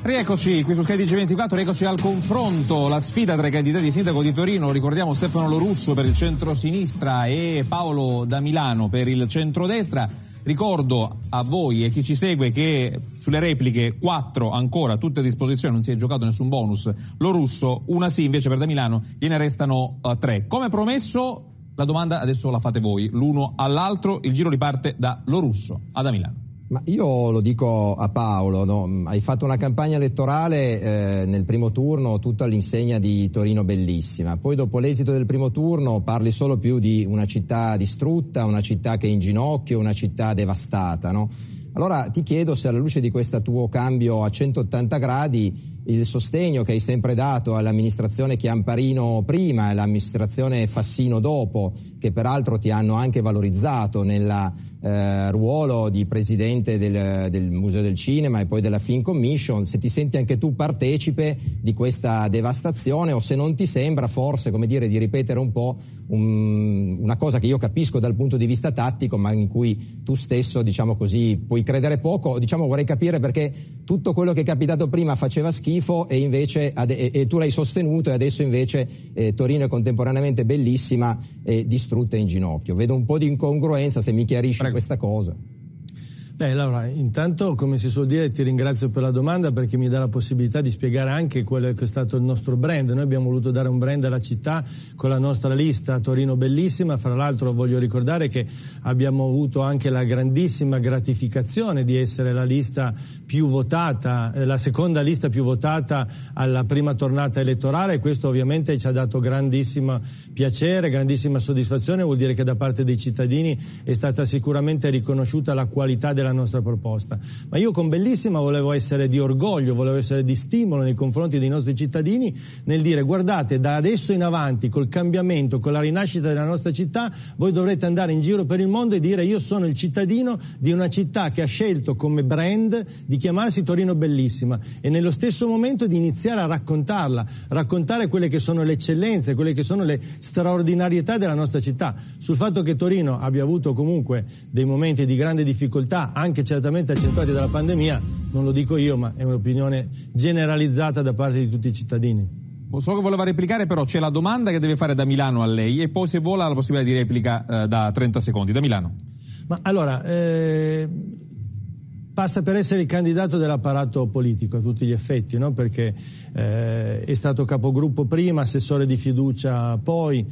Rieccoci qui su Sky G24, rieccoci al confronto, la sfida tra i candidati sindaco di Torino, ricordiamo Stefano Lorusso per il centro-sinistra e Paolo da Milano per il centrodestra. Ricordo a voi e chi ci segue che sulle repliche 4 ancora tutte a disposizione, non si è giocato nessun bonus. Lorusso, una sì invece per da Milano, gliene restano 3. Uh, Come promesso, la domanda adesso la fate voi, l'uno all'altro, il giro riparte da Lorusso a da Milano. Ma io lo dico a Paolo, no? hai fatto una campagna elettorale eh, nel primo turno tutto all'insegna di Torino bellissima, poi dopo l'esito del primo turno parli solo più di una città distrutta, una città che è in ginocchio, una città devastata. No? Allora ti chiedo se alla luce di questo tuo cambio a 180 gradi il sostegno che hai sempre dato all'amministrazione Chiamparino prima e all'amministrazione Fassino dopo, che peraltro ti hanno anche valorizzato nel eh, ruolo di presidente del, del, Museo del Cinema e poi della Film Commission, se ti senti anche tu partecipe di questa devastazione o se non ti sembra forse, come dire, di ripetere un po' un, una cosa che io capisco dal punto di vista tattico, ma in cui tu stesso, diciamo così, puoi credere poco, diciamo vorrei capire perché tutto quello che è capitato prima faceva schifo e invece e, e tu l'hai sostenuto e adesso invece eh, Torino è contemporaneamente bellissima e distrutta in ginocchio. Vedo un po' di incongruenza se mi chiarisci Prego. questa cosa. Beh, Laura, intanto, come si suol dire, ti ringrazio per la domanda perché mi dà la possibilità di spiegare anche quello che è stato il nostro brand. Noi abbiamo voluto dare un brand alla città con la nostra lista Torino Bellissima. Fra l'altro voglio ricordare che abbiamo avuto anche la grandissima gratificazione di essere la lista più votata, eh, la seconda lista più votata alla prima tornata elettorale questo ovviamente ci ha dato grandissimo piacere, grandissima soddisfazione, vuol dire che da parte dei cittadini è stata sicuramente riconosciuta la qualità della la nostra proposta. Ma io con Bellissima volevo essere di orgoglio, volevo essere di stimolo nei confronti dei nostri cittadini nel dire guardate da adesso in avanti col cambiamento, con la rinascita della nostra città, voi dovrete andare in giro per il mondo e dire io sono il cittadino di una città che ha scelto come brand di chiamarsi Torino Bellissima e nello stesso momento di iniziare a raccontarla, raccontare quelle che sono le eccellenze, quelle che sono le straordinarietà della nostra città, sul fatto che Torino abbia avuto comunque dei momenti di grande difficoltà anche certamente accentuati dalla pandemia, non lo dico io, ma è un'opinione generalizzata da parte di tutti i cittadini. So che voleva replicare, però c'è la domanda che deve fare da Milano a lei e poi se vola la possibilità di replica eh, da 30 secondi. Da Milano. Ma allora, eh, passa per essere il candidato dell'apparato politico a tutti gli effetti, no? perché eh, è stato capogruppo prima, assessore di fiducia poi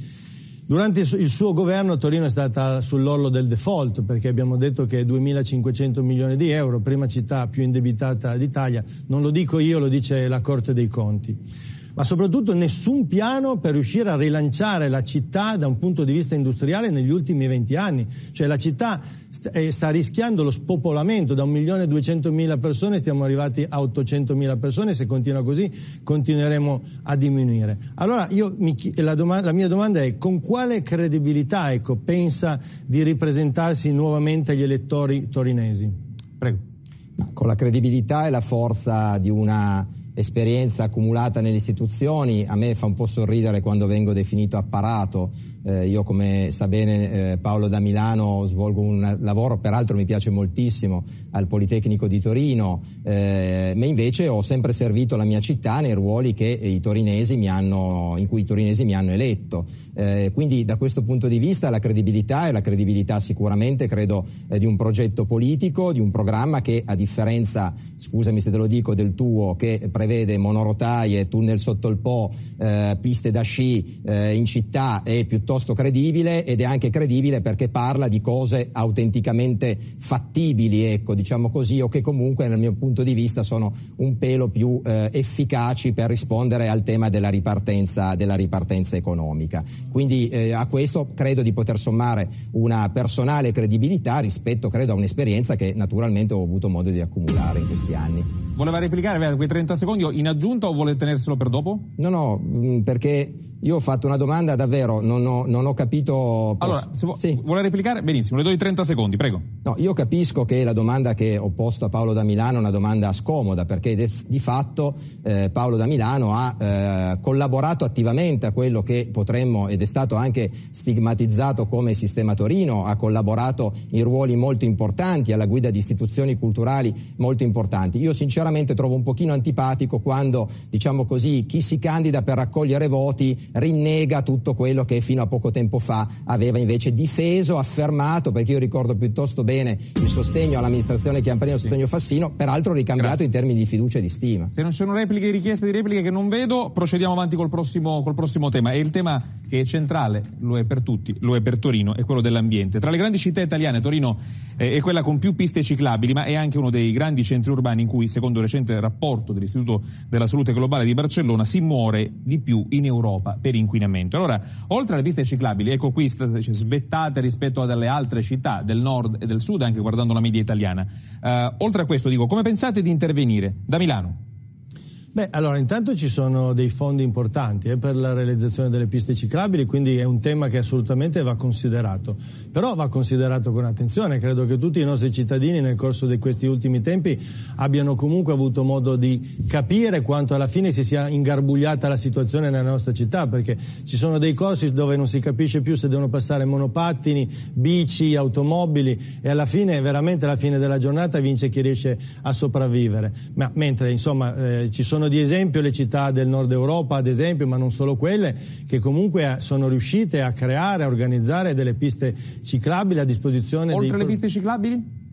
Durante il suo governo Torino è stata sull'orlo del default perché abbiamo detto che è 2.500 milioni di euro, prima città più indebitata d'Italia, non lo dico io, lo dice la Corte dei Conti ma soprattutto nessun piano per riuscire a rilanciare la città da un punto di vista industriale negli ultimi 20 anni. Cioè la città eh, sta rischiando lo spopolamento da 1.200.000 persone, stiamo arrivati a 800.000 persone, se continua così continueremo a diminuire. Allora mi, la, domanda, la, mia domanda è con quale credibilità ecco, pensa di ripresentarsi nuovamente agli elettori torinesi? Prego. Ma con la credibilità e la forza di una esperienza accumulata nelle istituzioni, a me fa un po' sorridere quando vengo definito apparato eh, io come sa bene eh, Paolo da Milano svolgo un lavoro, peraltro mi piace moltissimo, al Politecnico di Torino, eh, ma invece ho sempre servito la mia città nei ruoli hanno, in cui i torinesi mi hanno eletto. Eh, quindi da questo punto di vista la credibilità è la credibilità sicuramente credo eh, di un progetto politico, di un programma che a differenza, scusami se te lo dico, del tuo che prevede monorotaie, tunnel sotto il Po, eh, piste da sci in città e piuttosto piuttosto credibile ed è anche credibile perché parla di cose autenticamente fattibili, ecco, diciamo così, o che comunque dal mio punto di vista sono un pelo più eh, efficaci per rispondere al tema della ripartenza, della ripartenza economica. Quindi eh, a questo credo di poter sommare una personale credibilità rispetto, credo, a un'esperienza che naturalmente ho avuto modo di accumulare in questi anni. Voleva replicare, aveva quei 30 secondi in aggiunta o vuole tenerselo per dopo? No, no, mm, perché Io ho fatto una domanda davvero, non ho, non ho capito. Allora, se vu- sì. vuole replicare? Benissimo, le do i 30 secondi, prego. No, io capisco che la domanda che ho posto a Paolo da Milano è una domanda scomoda, perché de- di fatto eh, Paolo da Milano ha eh, collaborato attivamente a quello che potremmo, ed è stato anche stigmatizzato come sistema Torino, ha collaborato in ruoli molto importanti, alla guida di istituzioni culturali molto importanti. Io sinceramente trovo un pochino antipatico quando, diciamo così, chi si candida per raccogliere voti rinnega tutto quello che fino a poco tempo fa aveva invece difeso, affermato, perché io ricordo piuttosto bene il sostegno all'amministrazione Chiamparino, il sostegno Fassino, peraltro ricambiato Grazie. in termini di fiducia e di stima. Se non ci sono repliche, richieste di repliche che non vedo, procediamo avanti col prossimo, col prossimo tema. E il tema che è centrale, lo è per tutti, lo è per Torino, è quello dell'ambiente. Tra le grandi città italiane, Torino eh, è quella con più piste ciclabili, ma è anche uno dei grandi centri urbani in cui, secondo il recente rapporto dell'Istituto della Salute Globale di Barcellona, si muore di più in Europa per inquinamento. Allora, oltre alle piste ciclabili, ecco qui svettate rispetto alle altre città del nord e del sud, anche guardando la media italiana. Uh, oltre a questo, dico, come pensate di intervenire? Da Milano. Beh, allora intanto ci sono dei fondi importanti eh, per la realizzazione delle piste ciclabili, quindi è un tema che assolutamente va considerato. Però va considerato con attenzione, credo che tutti i nostri cittadini nel corso di questi ultimi tempi abbiano comunque avuto modo di capire quanto alla fine si sia ingarbugliata la situazione nella nostra città, perché ci sono dei corsi dove non si capisce più se devono passare monopattini, bici, automobili e alla fine, veramente alla fine della giornata vince chi riesce a sopravvivere. Ma mentre insomma eh, ci sono sono di esempio le città del nord Europa, ad esempio, ma non solo quelle, che comunque sono riuscite a creare, a organizzare delle piste ciclabili a disposizione Oltre dei... le piste ciclabili?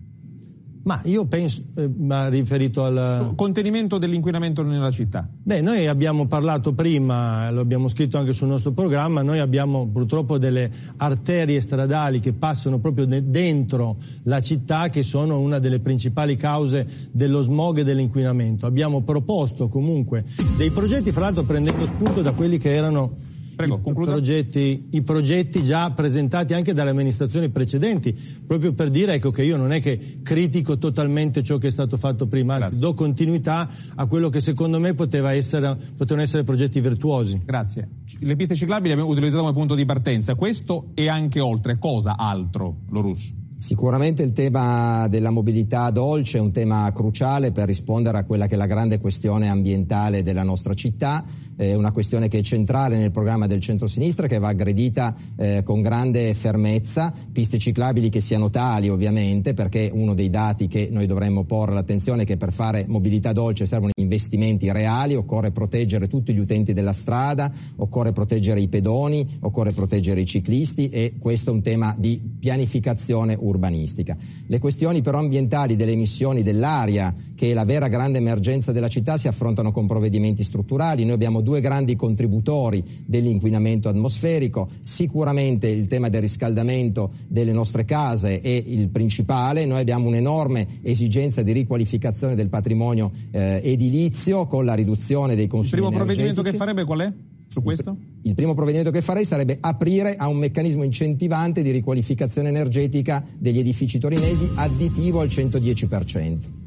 Ma io penso, eh, ma riferito al... Contenimento dell'inquinamento nella città. Beh, noi abbiamo parlato prima, lo abbiamo scritto anche sul nostro programma, noi abbiamo purtroppo delle arterie stradali che passano proprio dentro la città che sono una delle principali cause dello smog e dell'inquinamento. Abbiamo proposto comunque dei progetti, fra l'altro prendendo spunto da quelli che erano Prego, I, progetti, I progetti già presentati anche dalle amministrazioni precedenti, proprio per dire ecco, che io non è che critico totalmente ciò che è stato fatto prima, anzi Grazie. do continuità a quello che secondo me poteva essere, potevano essere progetti virtuosi. Grazie. Le piste ciclabili abbiamo utilizzato come punto di partenza, questo e anche oltre, cosa altro, Lorus? Sicuramente il tema della mobilità dolce è un tema cruciale per rispondere a quella che è la grande questione ambientale della nostra città è una questione che è centrale nel programma del centro-sinistra che va aggredita eh, con grande fermezza, piste ciclabili che siano tali ovviamente perché uno dei dati che noi dovremmo porre l'attenzione è che per fare mobilità dolce servono investimenti reali, occorre proteggere tutti gli utenti della strada, occorre proteggere i pedoni, occorre proteggere i ciclisti e questo è un tema di pianificazione urbanistica. Le questioni però ambientali delle emissioni dell'aria, che è la vera grande emergenza della città, si affrontano con provvedimenti strutturali. Noi abbiamo due grandi contributori dell'inquinamento atmosferico, sicuramente il tema del riscaldamento delle nostre case è il principale, noi abbiamo un'enorme esigenza di riqualificazione del patrimonio eh, edilizio con la riduzione dei consumi. Il primo provvedimento che farebbe qual è? Su questo? Il primo provvedimento che farei sarebbe aprire a un meccanismo incentivante di riqualificazione energetica degli edifici torinesi additivo al 110%.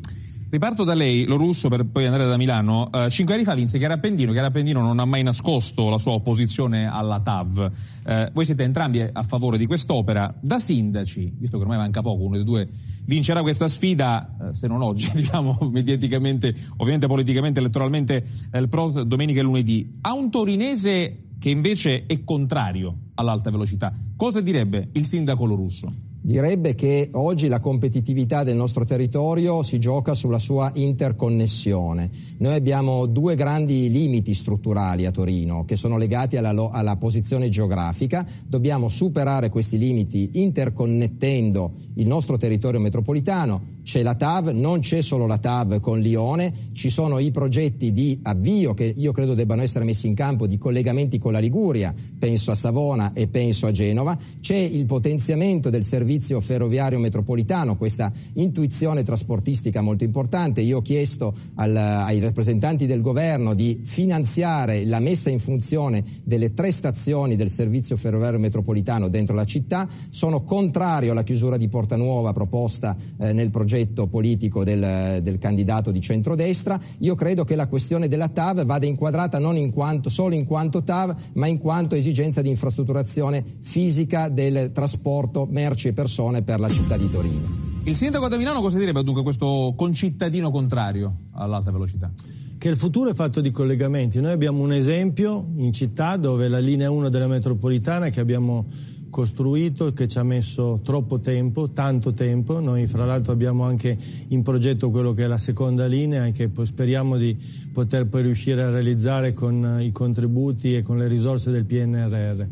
Riparto da lei, lo russo, per poi andare da Milano. Uh, cinque anni fa vinse. Chiara Appendino non ha mai nascosto la sua opposizione alla TAV. Uh, voi siete entrambi a favore di quest'opera. Da sindaci, visto che ormai manca poco, uno dei due vincerà questa sfida, uh, se non oggi, diciamo, mediaticamente, ovviamente politicamente, elettoralmente, il pro domenica e lunedì. A un torinese che invece è contrario all'alta velocità, cosa direbbe il sindaco lo russo? Direbbe che oggi la competitività del nostro territorio si gioca sulla sua interconnessione. Noi abbiamo due grandi limiti strutturali a Torino che sono legati alla, alla posizione geografica. Dobbiamo superare questi limiti interconnettendo il nostro territorio metropolitano. C'è la TAV, non c'è solo la TAV con Lione, ci sono i progetti di avvio che io credo debbano essere messi in campo di collegamenti con la Liguria, penso a Savona e penso a Genova, c'è il potenziamento del servizio ferroviario metropolitano, questa intuizione trasportistica molto importante. Io ho chiesto al, ai rappresentanti del governo di finanziare la messa in funzione delle tre stazioni del servizio ferroviario metropolitano dentro la città. Sono contrario alla chiusura di Porta Nuova proposta eh, nel progetto progetto politico del, del, candidato di centrodestra. Io credo che la questione della TAV vada inquadrata non in quanto, solo in quanto TAV, ma in quanto esigenza di infrastrutturazione fisica del trasporto merci e persone per la città di Torino. Il sindaco da Milano cosa direbbe dunque questo concittadino contrario all'alta velocità? Che il futuro è fatto di collegamenti. Noi abbiamo un esempio in città dove la linea 1 della metropolitana che abbiamo costruito che ci ha messo troppo tempo, tanto tempo. Noi fra l'altro abbiamo anche in progetto quello che è la seconda linea e che speriamo di poter poi riuscire a realizzare con i contributi e con le risorse del PNRR.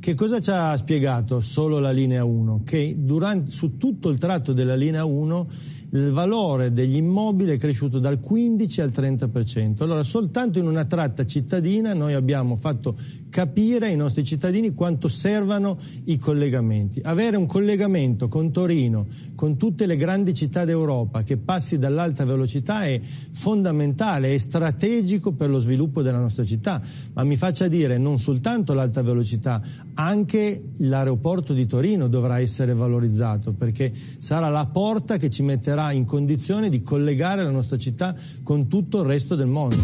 Che cosa ci ha spiegato solo la linea 1? Che durante, su tutto il tratto della linea 1 il valore degli immobili è cresciuto dal 15 al 30%. Allora soltanto in una tratta cittadina noi abbiamo fatto capire ai nostri cittadini quanto servano i collegamenti. Avere un collegamento con Torino, con tutte le grandi città d'Europa che passi dall'alta velocità è fondamentale, è strategico per lo sviluppo della nostra città. Ma mi faccia dire non soltanto l'alta velocità, anche l'aeroporto di Torino dovrà essere valorizzato perché sarà la porta che ci metterà in condizione di collegare la nostra città con tutto il resto del mondo.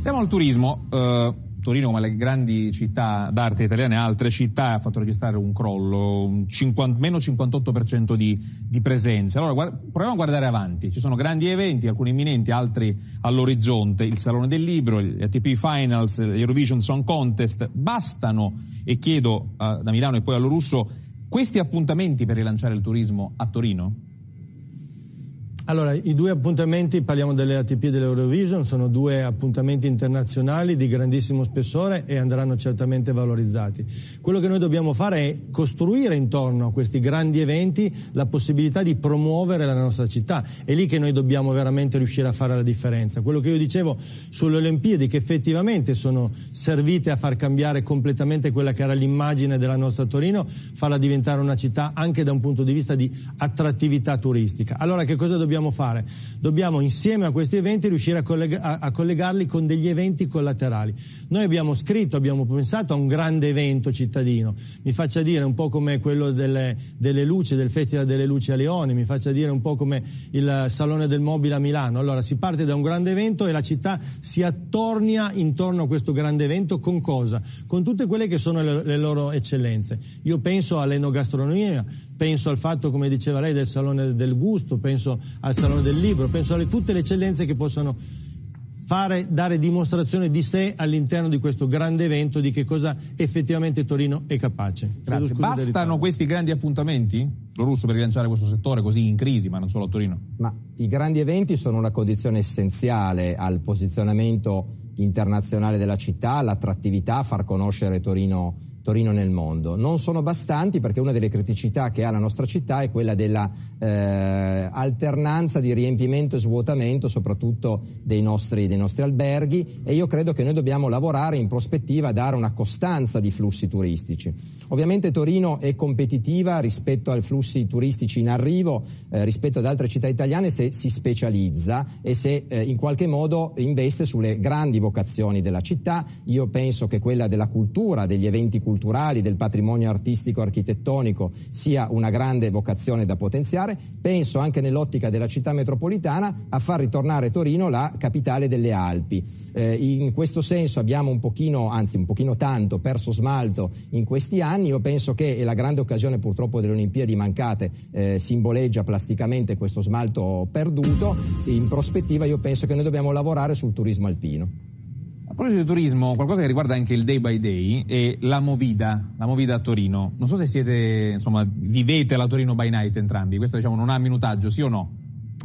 Siamo al turismo. Uh Torino, come le grandi città d'arte italiane, altre città ha fatto registrare un crollo, un 50, meno 58% di, di presenza. Allora guarda, proviamo a guardare avanti. Ci sono grandi eventi, alcuni imminenti, altri all'orizzonte. Il Salone del Libro, gli ATP Finals, l'Eurovision Song Contest. Bastano, e chiedo uh, da Milano e poi allo Russo, questi appuntamenti per rilanciare il turismo a Torino? Allora, i due appuntamenti, parliamo delle ATP e dell'Eurovision, sono due appuntamenti internazionali di grandissimo spessore e andranno certamente valorizzati. Quello che noi dobbiamo fare è costruire intorno a questi grandi eventi la possibilità di promuovere la nostra città. È lì che noi dobbiamo veramente riuscire a fare la differenza. Quello che io dicevo sulle Olimpiadi, che effettivamente sono servite a far cambiare completamente quella che era l'immagine della nostra Torino, farla diventare una città anche da un punto di vista di attrattività turistica. Allora che cosa dobbiamo dobbiamo fare? Dobbiamo insieme a questi eventi riuscire a, collega- a, collegarli con degli eventi collaterali. Noi abbiamo scritto, abbiamo pensato a un grande evento cittadino, mi faccia dire un po' come quello delle, delle luci, del Festival delle Luci a Leone, mi faccia dire un po' come il Salone del Mobile a Milano. Allora si parte da un grande evento e la città si attornia intorno a questo grande evento con cosa? Con tutte quelle che sono le, le loro eccellenze. Io penso all'enogastronomia, penso al fatto, come diceva lei, del Salone del Gusto, penso al Salone del Libro, penso a tutte le eccellenze che possono fare, dare dimostrazione di sé all'interno di questo grande evento di che cosa effettivamente Torino è capace. Grazie. Bastano questi grandi appuntamenti? Lo russo per rilanciare questo settore così in crisi, ma non solo a Torino? Ma i grandi eventi sono una condizione essenziale al posizionamento internazionale della città, all'attrattività, a far conoscere Torino Torino nel mondo. Non sono bastanti perché una delle criticità che ha la nostra città è quella della eh, alternanza di riempimento e svuotamento soprattutto dei nostri, dei nostri, alberghi e io credo che noi dobbiamo lavorare in prospettiva a dare una costanza di flussi turistici. Ovviamente Torino è competitiva rispetto ai flussi turistici in arrivo, eh, rispetto ad altre città italiane se si specializza e se eh, in qualche modo investe sulle grandi vocazioni della città. Io penso che quella della cultura, degli eventi culturali, del patrimonio artistico architettonico sia una grande vocazione da potenziare. Penso anche nell'ottica della città metropolitana a far ritornare Torino la capitale delle Alpi. Eh, in questo senso abbiamo un pochino, anzi un pochino tanto, perso smalto in questi anni. Io penso che la grande occasione purtroppo delle Olimpiadi mancate eh, simboleggia plasticamente questo smalto perduto. In prospettiva io penso che noi dobbiamo lavorare sul turismo alpino. A proposito di turismo, qualcosa che riguarda anche il day by day è la Movida, la Movida a Torino. Non so se siete, insomma, vivete la Torino by night entrambi, questo diciamo non ha minutaggio, sì o no?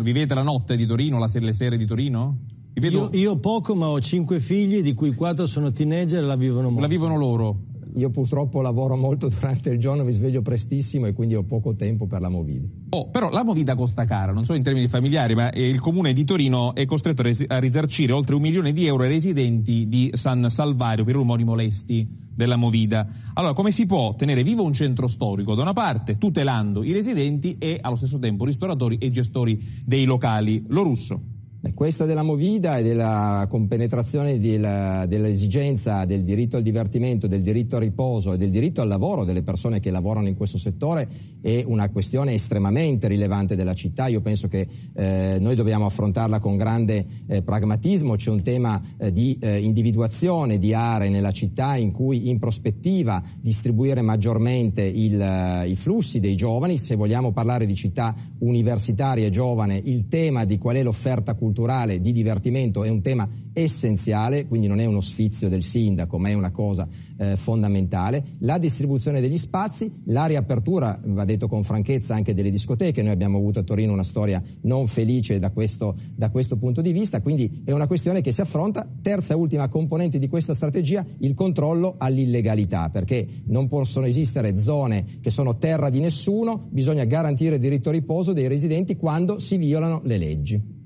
Vivete la notte di Torino, la, le sere di Torino? Io, io, poco, ma ho cinque figli, di cui quattro sono teenager e la vivono molto. La vivono loro. Io purtroppo lavoro molto durante il giorno, mi sveglio prestissimo e quindi ho poco tempo per la movida. Oh, però la movida costa cara, non so in termini familiari, ma il comune di Torino è costretto a risarcire oltre un milione di euro ai residenti di San Salvario per rumori molesti della movida. Allora, come si può tenere vivo un centro storico da una parte, tutelando i residenti e allo stesso tempo ristoratori e gestori dei locali? Lo russo. Beh, questa della Movida e della compenetrazione della, dell'esigenza del diritto al divertimento, del diritto al riposo e del diritto al lavoro delle persone che lavorano in questo settore è una questione estremamente rilevante della città. Io penso che eh, noi dobbiamo affrontarla con grande eh, pragmatismo. C'è un tema eh, di eh, individuazione di aree nella città in cui in prospettiva distribuire maggiormente il, eh, i flussi dei giovani. Se vogliamo parlare di città universitarie giovane, il tema di qual è l'offerta culturale culturale di divertimento è un tema essenziale, quindi non è uno sfizio del sindaco, ma è una cosa eh, fondamentale. La distribuzione degli spazi, la riapertura, va detto con franchezza, anche delle discoteche. Noi abbiamo avuto a Torino una storia non felice da questo, da questo punto di vista, quindi è una questione che si affronta. Terza e ultima componente di questa strategia, il controllo all'illegalità, perché non possono esistere zone che sono terra di nessuno, bisogna garantire diritto a riposo dei residenti quando si violano le leggi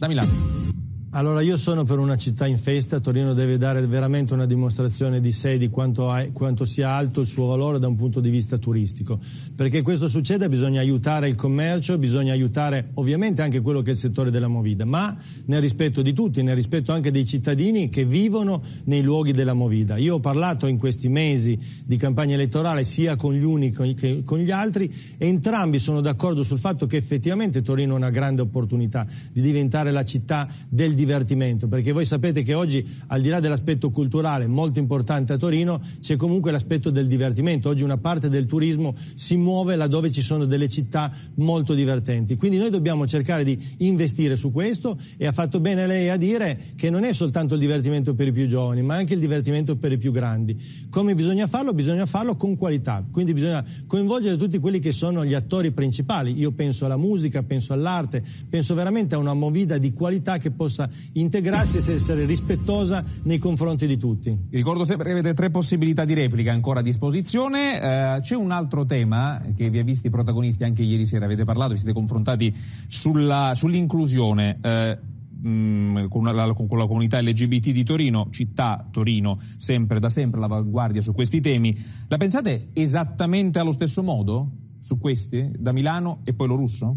da Milano. Allora io sono per una città in festa, Torino deve dare veramente una dimostrazione di sé, di quanto, ha, quanto, sia alto il suo valore da un punto di vista turistico. Perché questo succeda bisogna aiutare il commercio, bisogna aiutare ovviamente anche quello che è il settore della movida, ma nel rispetto di tutti, nel rispetto anche dei cittadini che vivono nei luoghi della movida. Io ho parlato in questi mesi di campagna elettorale sia con gli uni che con gli altri e entrambi sono d'accordo sul fatto che effettivamente Torino ha una grande opportunità di diventare la città del divertimento, perché voi sapete che oggi al di là dell'aspetto culturale molto importante a Torino c'è comunque l'aspetto del divertimento, oggi una parte del turismo si muove laddove ci sono delle città molto divertenti, quindi noi dobbiamo cercare di investire su questo e ha fatto bene lei a dire che non è soltanto il divertimento per i più giovani, ma anche il divertimento per i più grandi. Come bisogna farlo? Bisogna farlo con qualità, quindi bisogna coinvolgere tutti quelli che sono gli attori principali, io penso alla musica, penso all'arte, penso veramente a una movida di qualità che possa integrarsi ed essere rispettosa nei confronti di tutti. Ricordo sempre che avete tre possibilità di replica ancora a disposizione. Eh, c'è un altro tema che vi ha visti protagonisti anche ieri sera, avete parlato, vi siete confrontati sulla, sull'inclusione. Eh, con la, con la, comunità LGBT di Torino, città Torino, sempre da sempre all'avanguardia su questi temi. La pensate esattamente allo stesso modo su questi, da Milano e poi lo russo?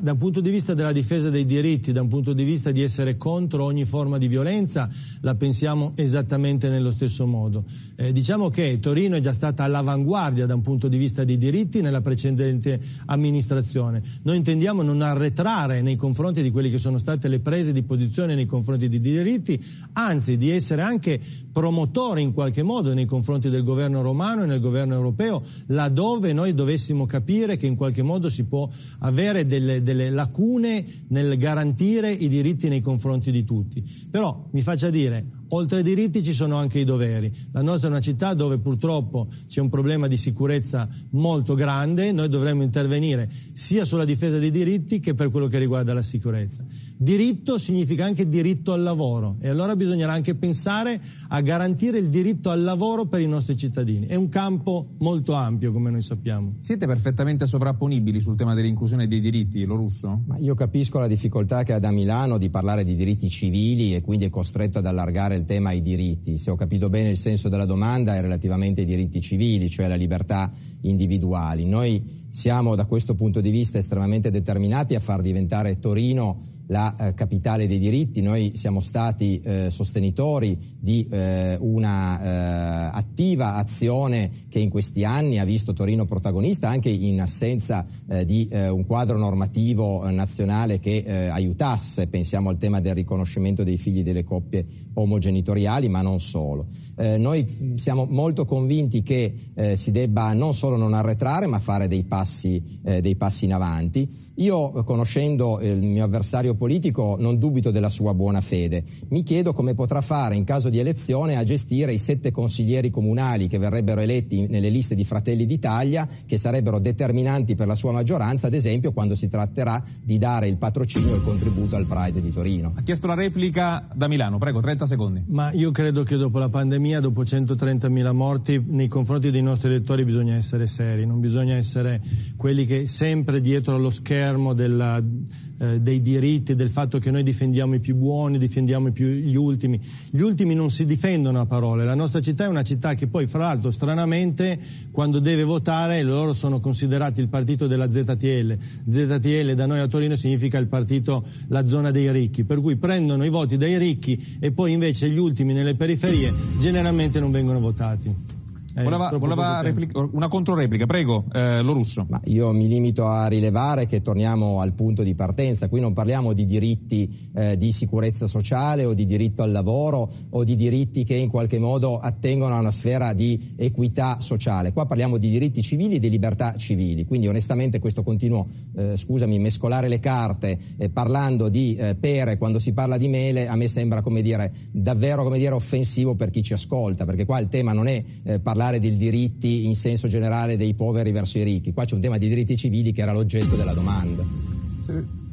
Da un punto di vista della difesa dei diritti, da un punto di vista di essere contro ogni forma di violenza, la pensiamo esattamente nello stesso modo. Eh, diciamo che Torino è già stata all'avanguardia da un punto di vista dei diritti nella precedente amministrazione. Noi intendiamo non arretrare nei confronti di quelle che sono state le prese di posizione nei confronti dei diritti, anzi di essere anche promotore in qualche modo nei confronti del governo romano e del governo europeo, laddove noi dovessimo capire che in qualche modo si può avere delle delle, lacune nel garantire i diritti nei confronti di tutti. Però mi faccia dire, oltre ai diritti ci sono anche i doveri. La nostra è una città dove purtroppo c'è un problema di sicurezza molto grande, noi dovremmo intervenire sia sulla difesa dei diritti che per quello che riguarda la sicurezza. Diritto significa anche diritto al lavoro e allora bisognerà anche pensare a garantire il diritto al lavoro per i nostri cittadini. È un campo molto ampio, come noi sappiamo. Siete perfettamente sovrapponibili sul tema dell'inclusione dei diritti, lo russo? Ma io capisco la difficoltà che ha da Milano di parlare di diritti civili e quindi è costretto ad allargare il tema ai diritti. Se ho capito bene il senso della domanda è relativamente ai diritti civili, cioè alla libertà individuali. Noi siamo da questo punto di vista estremamente determinati a far diventare Torino la eh, capitale dei diritti. Noi siamo stati eh, sostenitori di eh, una eh, attiva azione che in questi anni ha visto Torino protagonista anche in assenza eh, di eh, un quadro normativo nazionale che aiutasse, pensiamo al tema del riconoscimento dei figli delle coppie omogenitoriali, ma non solo. noi siamo molto convinti che si debba non solo non arretrare, ma fare dei passi, dei passi in avanti. Io, conoscendo il mio avversario politico, non dubito della sua buona fede. Mi chiedo come potrà fare in caso di elezione a gestire i sette consiglieri comunali che verrebbero eletti nelle liste di Fratelli d'Italia, che sarebbero determinanti per la sua maggioranza, ad esempio quando si tratterà di dare il patrocinio e il contributo al Pride di Torino. Ha chiesto la replica da Milano, prego, 30 secondi. Ma io credo che dopo la pandemia, dopo 130.000 morti, nei confronti dei nostri elettori bisogna essere seri, non bisogna essere quelli che sempre dietro allo schermo della, eh, dei diritti, del fatto che noi difendiamo i più buoni, difendiamo più, gli ultimi. Gli ultimi non si difendono a parole. La nostra città è una città che poi, fra l'altro, stranamente, quando deve votare, loro sono considerati il partito della ZTL. ZTL da noi a Torino significa il partito, la zona dei ricchi, per cui prendono i voti dei ricchi e poi invece gli ultimi nelle periferie generalmente non vengono votati. Eh, voleva, voleva replica, una controreplica, prego, eh, lo russo. Ma io mi limito a rilevare che torniamo al punto di partenza. Qui non parliamo di diritti eh, di sicurezza sociale o di diritto al lavoro o di diritti che in qualche modo attengono a una sfera di equità sociale. Qua parliamo di diritti civili e di libertà civili. Quindi onestamente questo continuo, eh, scusami, mescolare le carte eh, parlando di eh, pere quando si parla di mele a me sembra come dire, davvero come dire, offensivo per chi ci ascolta, perché qua il tema non è parlare parlare di diritti in senso generale dei poveri verso i ricchi, qua c'è un tema di diritti civili che era l'oggetto della domanda.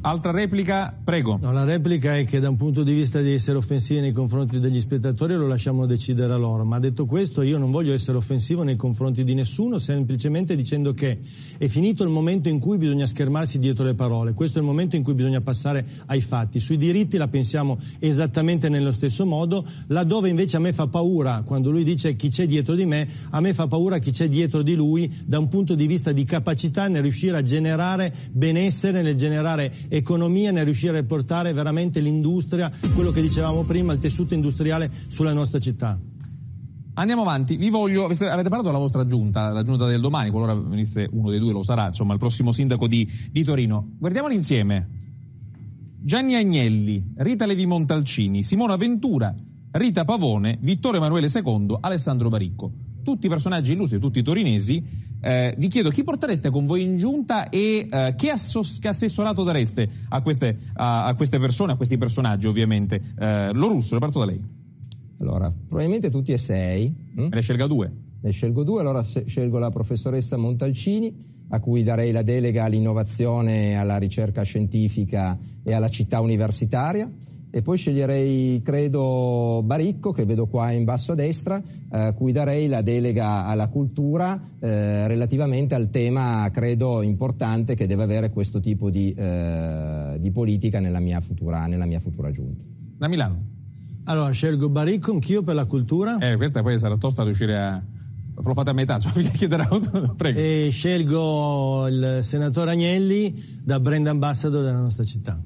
Altra replica, prego. No, la replica è che da un punto di vista di essere offensivi nei confronti degli spettatori lo lasciamo decidere a loro, ma detto questo io non voglio essere offensivo nei confronti di nessuno, semplicemente dicendo che è finito il momento in cui bisogna schermarsi dietro le parole, questo è il momento in cui bisogna passare ai fatti. Sui diritti la pensiamo esattamente nello stesso modo, laddove invece a me fa paura, quando lui dice chi c'è dietro di me, a me fa paura chi c'è dietro di lui da un punto di vista di capacità nel riuscire a generare benessere, nel generare economia, nel riuscire a portare veramente l'industria, quello che dicevamo prima, il tessuto industriale sulla nostra città. Andiamo avanti, vi voglio, avete parlato della vostra giunta, la giunta del domani, qualora venisse uno dei due lo sarà, insomma il prossimo sindaco di, di Torino. Guardiamoli insieme. Gianni Agnelli, Rita Levi Montalcini, Simona Ventura, Rita Pavone, Vittorio Emanuele II, Alessandro Baricco. Tutti personaggi illustri, tutti torinesi, eh, vi chiedo chi portereste con voi in giunta e eh, che, assos- che, assessorato dareste a queste, a, a queste, persone, a questi personaggi ovviamente. Eh, lo russo, parto da lei. Allora, probabilmente tutti e sei. Hm? Ne scelga due. Ne scelgo due, allora scelgo la professoressa Montalcini a cui darei la delega all'innovazione, alla ricerca scientifica e alla città universitaria e poi sceglierei, credo, Baricco, che vedo qua in basso a destra, eh, cui darei la delega alla cultura eh, relativamente al tema, credo, importante che deve avere questo tipo di, eh, di politica nella mia, futura, nella mia futura giunta. Da Milano. Allora, scelgo Baricco anch'io per la cultura. Eh, questa poi sarà tosta riuscire a... Lo fate a metà, sua figlia chiederà. Prego. E scelgo il senatore Agnelli da brand ambassador della nostra città.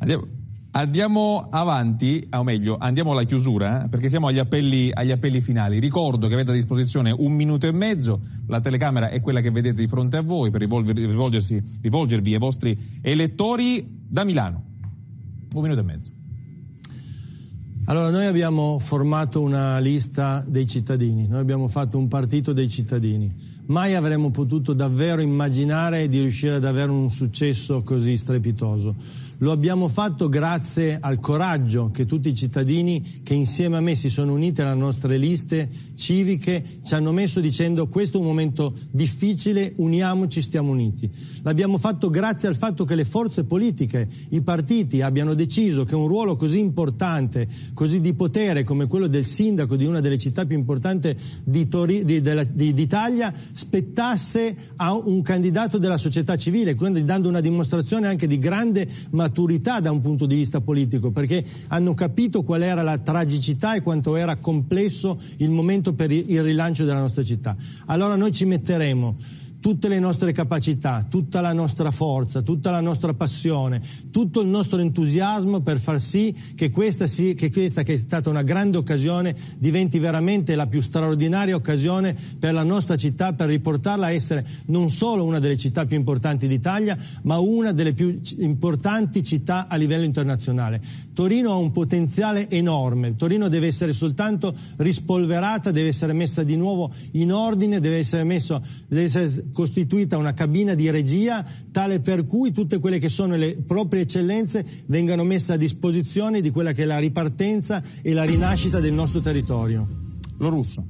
Andiamo. Andiamo avanti, o meglio, andiamo alla chiusura, eh, perché siamo agli appelli, agli appelli, finali. Ricordo che avete a disposizione un minuto e mezzo, la telecamera è quella che vedete di fronte a voi per rivolgervi ai vostri elettori da Milano. Un minuto e mezzo. Allora, noi abbiamo formato una lista dei cittadini, noi abbiamo fatto un partito dei cittadini. Mai avremmo potuto davvero immaginare di riuscire ad avere un successo così strepitoso lo abbiamo fatto grazie al coraggio che tutti i cittadini che insieme a me si sono uniti alle nostre liste civiche ci hanno messo dicendo questo è un momento difficile, uniamoci, stiamo uniti. L'abbiamo fatto grazie al fatto che le forze politiche, i partiti abbiano deciso che un ruolo così importante, così di potere come quello del sindaco di una delle città più importanti di Tori, di, della, di, d'Italia spettasse a un candidato della società civile, quindi dando una dimostrazione anche di grande maturità maturità da un punto di vista politico, perché hanno capito qual era la tragicità e quanto era complesso il momento per il rilancio della nostra città. Allora noi ci metteremo tutte le nostre capacità, tutta la nostra forza, tutta la nostra passione, tutto il nostro entusiasmo per far sì che questa, sì, che questa che è stata una grande occasione diventi veramente la più straordinaria occasione per la nostra città, per riportarla a essere non solo una delle città più importanti d'Italia, ma una delle più importanti città a livello internazionale. Torino ha un potenziale enorme, Torino deve essere soltanto rispolverata, deve essere messa di nuovo in ordine, deve essere, messo, deve essere costituita una cabina di regia tale per cui tutte quelle che sono le proprie eccellenze vengano messe a disposizione di quella che è la ripartenza e la rinascita del nostro territorio. Lo russo.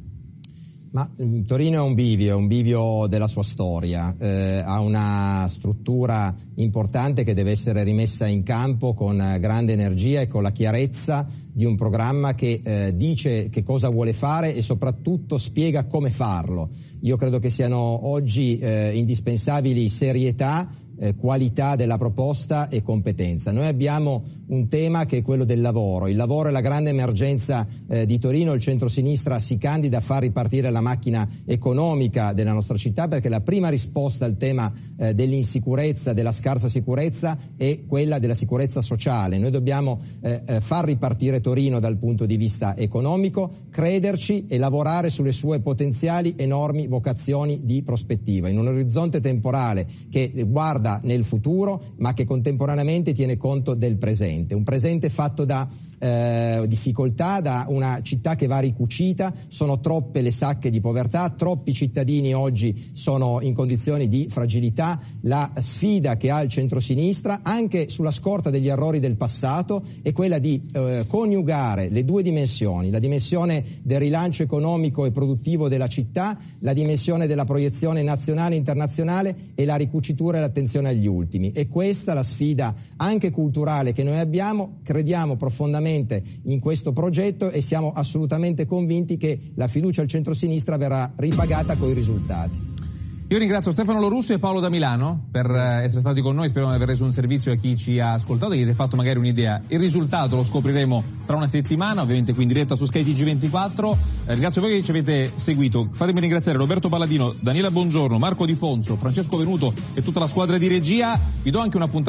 Ma mm, Torino è un bivio, è un bivio della sua storia, eh, ha una struttura importante che deve essere rimessa in campo con grande energia e con la chiarezza di un programma che eh, dice che cosa vuole fare e soprattutto spiega come farlo. Io credo che siano oggi eh, indispensabili serietà, eh, qualità della proposta e competenza. Noi abbiamo un tema che è quello del lavoro. Il lavoro è la grande emergenza eh, di Torino, il centro-sinistra si candida a far ripartire la macchina economica della nostra città perché la prima risposta al tema eh, dell'insicurezza, della scarsa sicurezza è quella della sicurezza sociale. Noi dobbiamo eh, eh, far ripartire Torino dal punto di vista economico, crederci e lavorare sulle sue potenziali enormi vocazioni di prospettiva, in un orizzonte temporale che guarda nel futuro ma che contemporaneamente tiene conto del presente, un presente fatto da eh, difficoltà, da una città che va ricucita, sono troppe le sacche di povertà, troppi cittadini oggi sono in condizioni di fragilità, la sfida che ha il centrosinistra, anche sulla scorta degli errori del passato, è quella di eh, coniugare le due dimensioni, la dimensione del rilancio economico e produttivo della città, la dimensione della proiezione nazionale e internazionale e la ricucitura e l'attenzione agli ultimi. E questa la sfida anche culturale che noi abbiamo, crediamo profondamente in questo progetto e siamo assolutamente convinti che la fiducia al centro-sinistra verrà ripagata con i risultati. Io ringrazio Stefano Lorusso e Paolo da Milano per eh, essere stati con noi, speriamo di aver reso un servizio a chi ci ha ascoltato, che si è fatto magari un'idea. Il risultato lo scopriremo tra una settimana, ovviamente qui in diretta su Sky TG24. Eh, ringrazio voi che ci avete seguito. Fatemi ringraziare Roberto Palladino, Daniela Bongiorno, Marco Di Fonso, Francesco Venuto e tutta la squadra di regia. Vi do anche un appuntamento